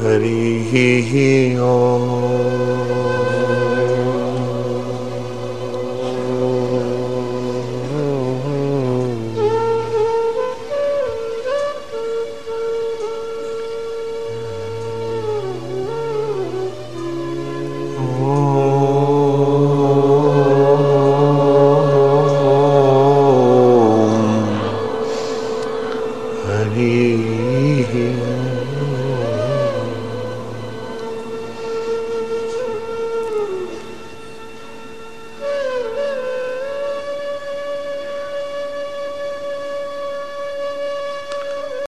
हरिः ओ Hari